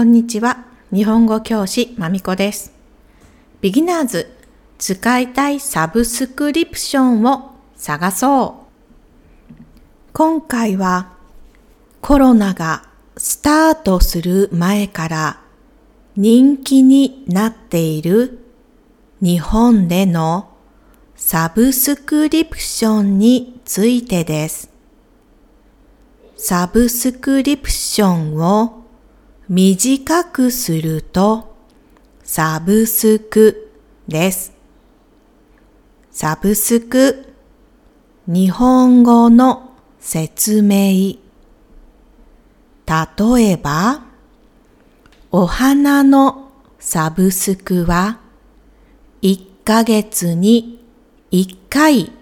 こんにちは。日本語教師まみこです。ビギナーズ使いたいサブスクリプションを探そう。今回はコロナがスタートする前から人気になっている日本でのサブスクリプションについてです。サブスクリプションを短くするとサブスクです。サブスク日本語の説明例えばお花のサブスクは1ヶ月に1回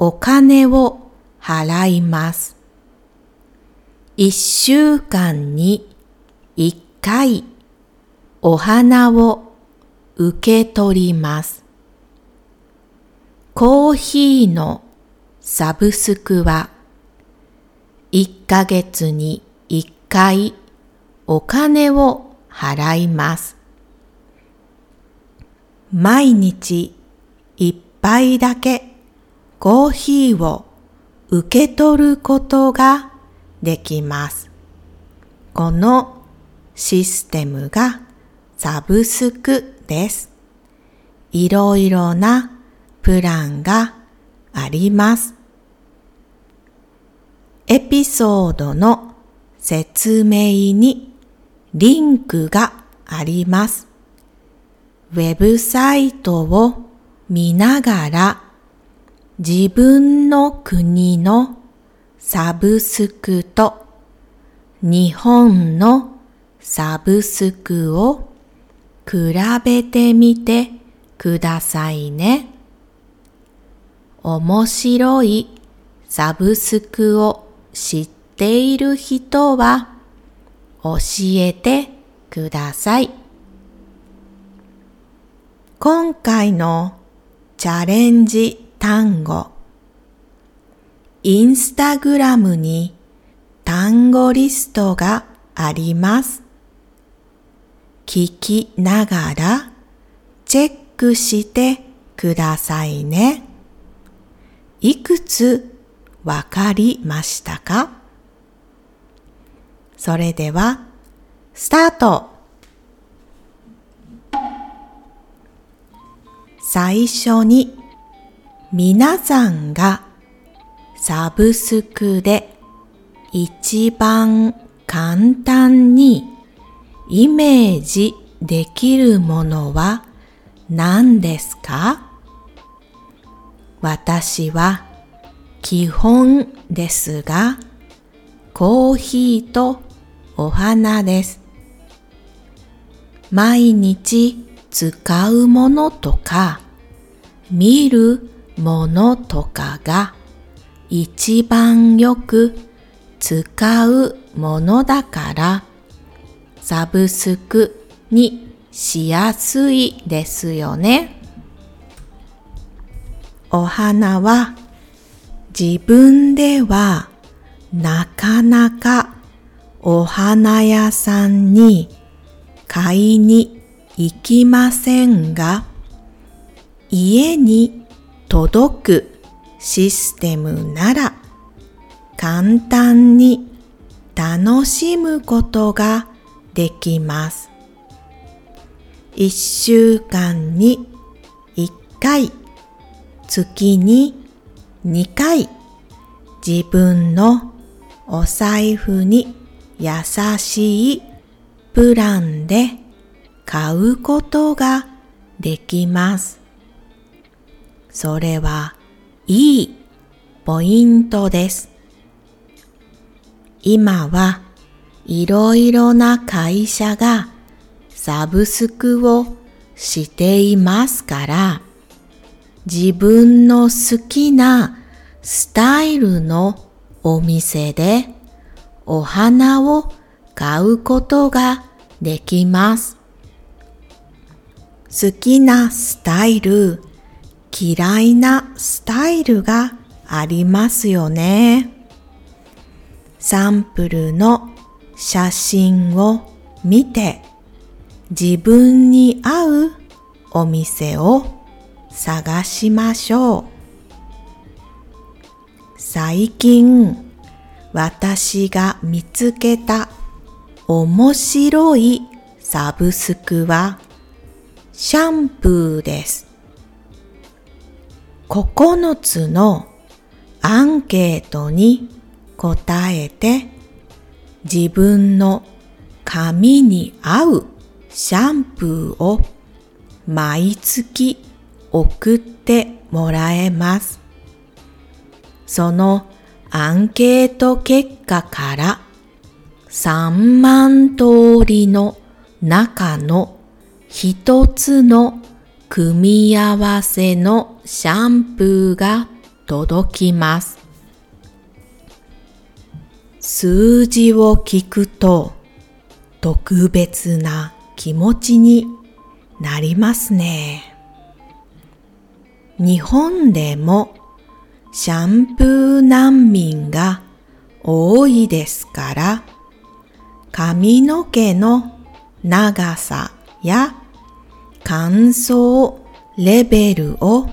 お金を払います。1週間に1回お花を受け取ります。コーヒーのサブスクは1ヶ月に1回お金を払います。毎日一杯だけコーヒーを受け取ることができます。このシステムがサブスクです。いろいろなプランがあります。エピソードの説明にリンクがあります。ウェブサイトを見ながら自分の国のサブスクと日本のサブスクを比べてみてくださいね。面白いサブスクを知っている人は教えてください。今回のチャレンジ単語インスタグラムに単語リストがあります。聞きながらチェックしてくださいね。いくつわかりましたか？それでは、スタート最初に皆さんがサブスクで一番簡単にイメージできるものは何ですか？私は基本ですがコーヒーとお花です。毎日使うものとか見るものとかが一番よく使うものだからサブスクにしやすいですよね。お花は自分ではなかなかお花屋さんに買いに行きませんが、家に届くシステムなら簡単に楽しむことができます。一週間に一回、月に二回、自分のお財布に優しいプランで買うことができます。それはいいポイントです。今はいろいろな会社がサブスクをしていますから自分の好きなスタイルのお店でお花を買うことができます。好きなスタイル、嫌いなスタイルがありますよね。サンプルの写真を見て自分に合うお店を探しましょう。最近私が見つけた面白いサブスクはシャンプーです。9つのアンケートに答えて自分の髪に合うシャンプーを毎月送ってもらえます。そのアンケート結果から3万通りの中の一つの組み合わせのシャンプーが届きます。数字を聞くと特別な気持ちになりますね。日本でもシャンプー難民が多いですから髪の毛の長さや乾燥レベルを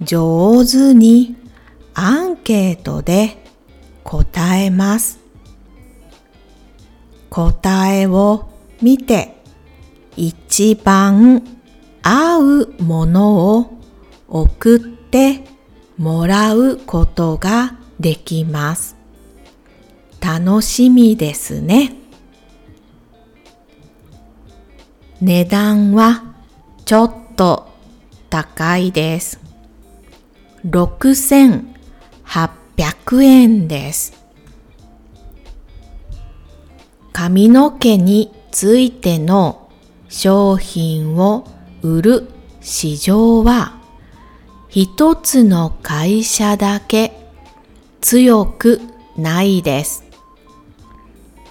上手にアンケートで答えます。答えを見て一番合うものを送ってもらうことができます。楽しみですね。値段はちょっと高いです。6800円です。髪の毛についての商品を売る市場は一つの会社だけ強くないです。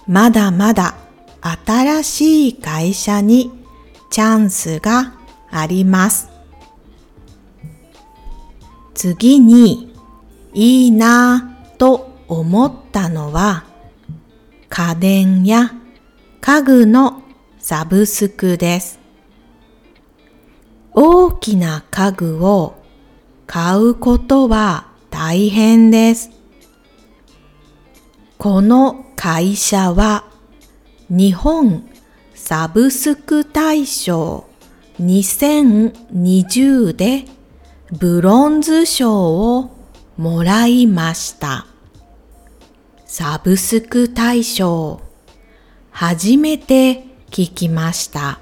まだまだ新しい会社にチャンスがあります。次にいいなぁと思ったのは家電や家具のサブスクです。大きな家具を買うことは大変です。この会社は日本サブスク大賞2020でブロンズ賞をもらいました。サブスク大賞初めて聞きました。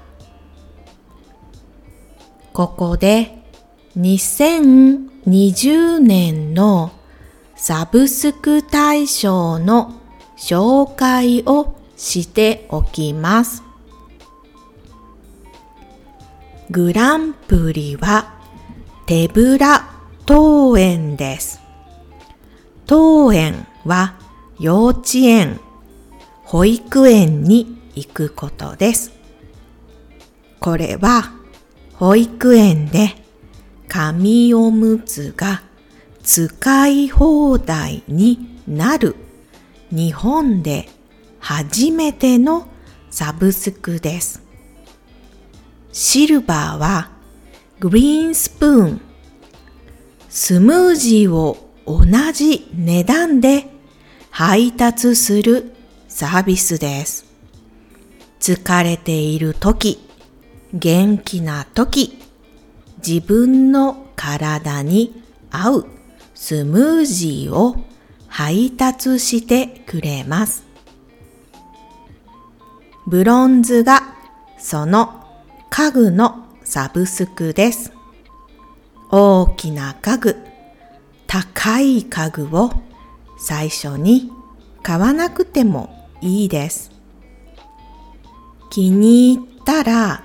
ここで2020年のサブスク大賞の紹介をしておきます。グランプリは手ぶら登園です。登園は幼稚園、保育園に行くことです。これは保育園で紙おむつが使い放題になる日本で初めてのサブスクです。シルバーはグリーンスプーン、スムージーを同じ値段で配達するサービスです。疲れている時、元気な時、自分の体に合うスムージーを配達してくれます。ブロンズがその家具のサブスクです。大きな家具、高い家具を最初に買わなくてもいいです。気に入ったら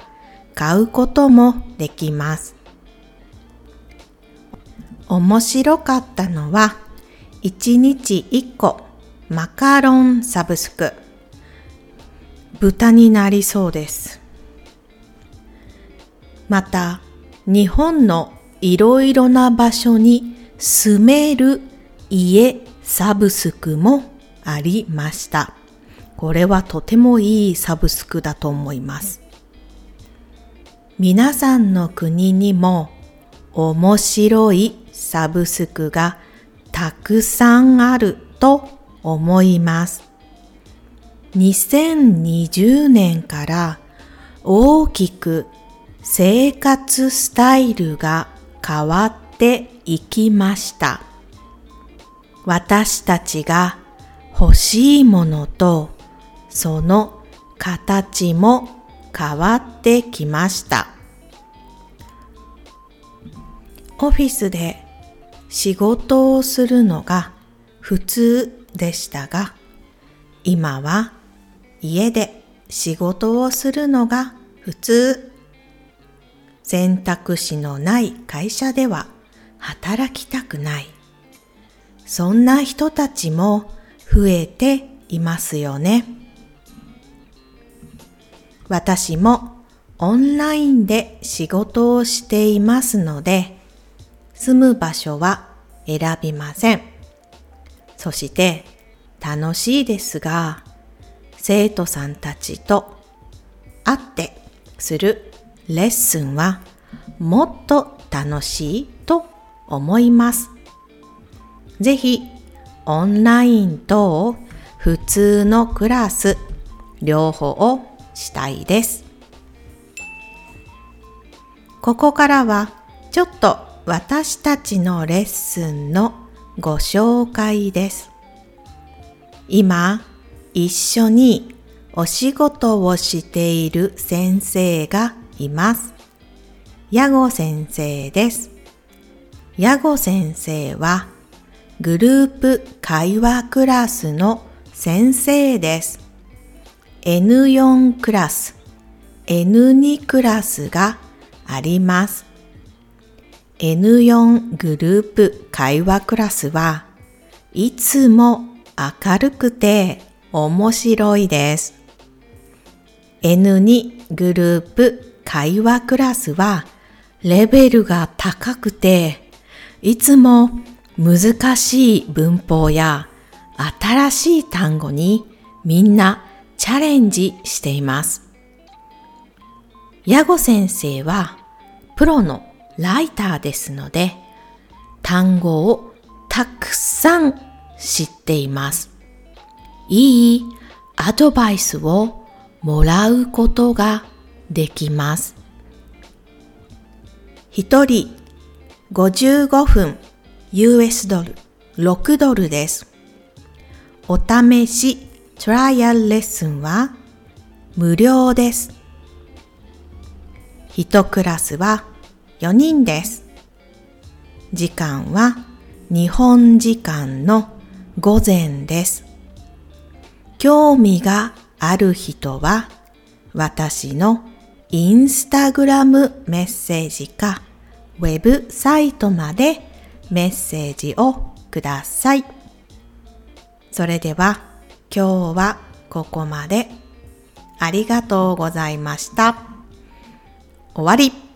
買うこともできます。面白かったのは1日1個マカロンサブスク。豚になりそうです。また日本のいろいろな場所に住める家サブスクもありました。これはとてもいいサブスクだと思います。皆さんの国にも面白いサブスクがたくさんあると思います。2020年から大きく生活スタイルが変わっていきました。私たちが欲しいものとその形も変わってきました。オフィスで仕事をするのが普通でしたが、今は家で仕事をするのが普通。選択肢のない会社では働きたくない。そんな人たちも増えていますよね。私もオンラインで仕事をしていますので、住む場所は選びません。そして楽しいですが、生徒さんたちと会ってするレッスンはもっと楽しいと思います。ぜひオンラインと普通のクラス両方をしたいです。ここからはちょっと私たちのレッスンのご紹介です。今一緒にお仕事をしている先生がいます。ヤゴ先生です。ヤゴ先生はグループ会話クラスの先生です。N4 クラス、N2 クラスがあります。N4 グループ会話クラスはいつも明るくて面白いです。N2 グループ会話クラスはレベルが高くていつも難しい文法や新しい単語にみんなチャレンジしています。ヤゴ先生はプロのライターですので単語をたくさん知っています。いいアドバイスをもらうことができます。一人55分 US ドル6ドルです。お試しトライアルレッスンは無料です。一クラスは4人です。時間は日本時間の午前です。興味がある人は私のインスタグラムメッセージかウェブサイトまでメッセージをください。それでは今日はここまでありがとうございました。終わり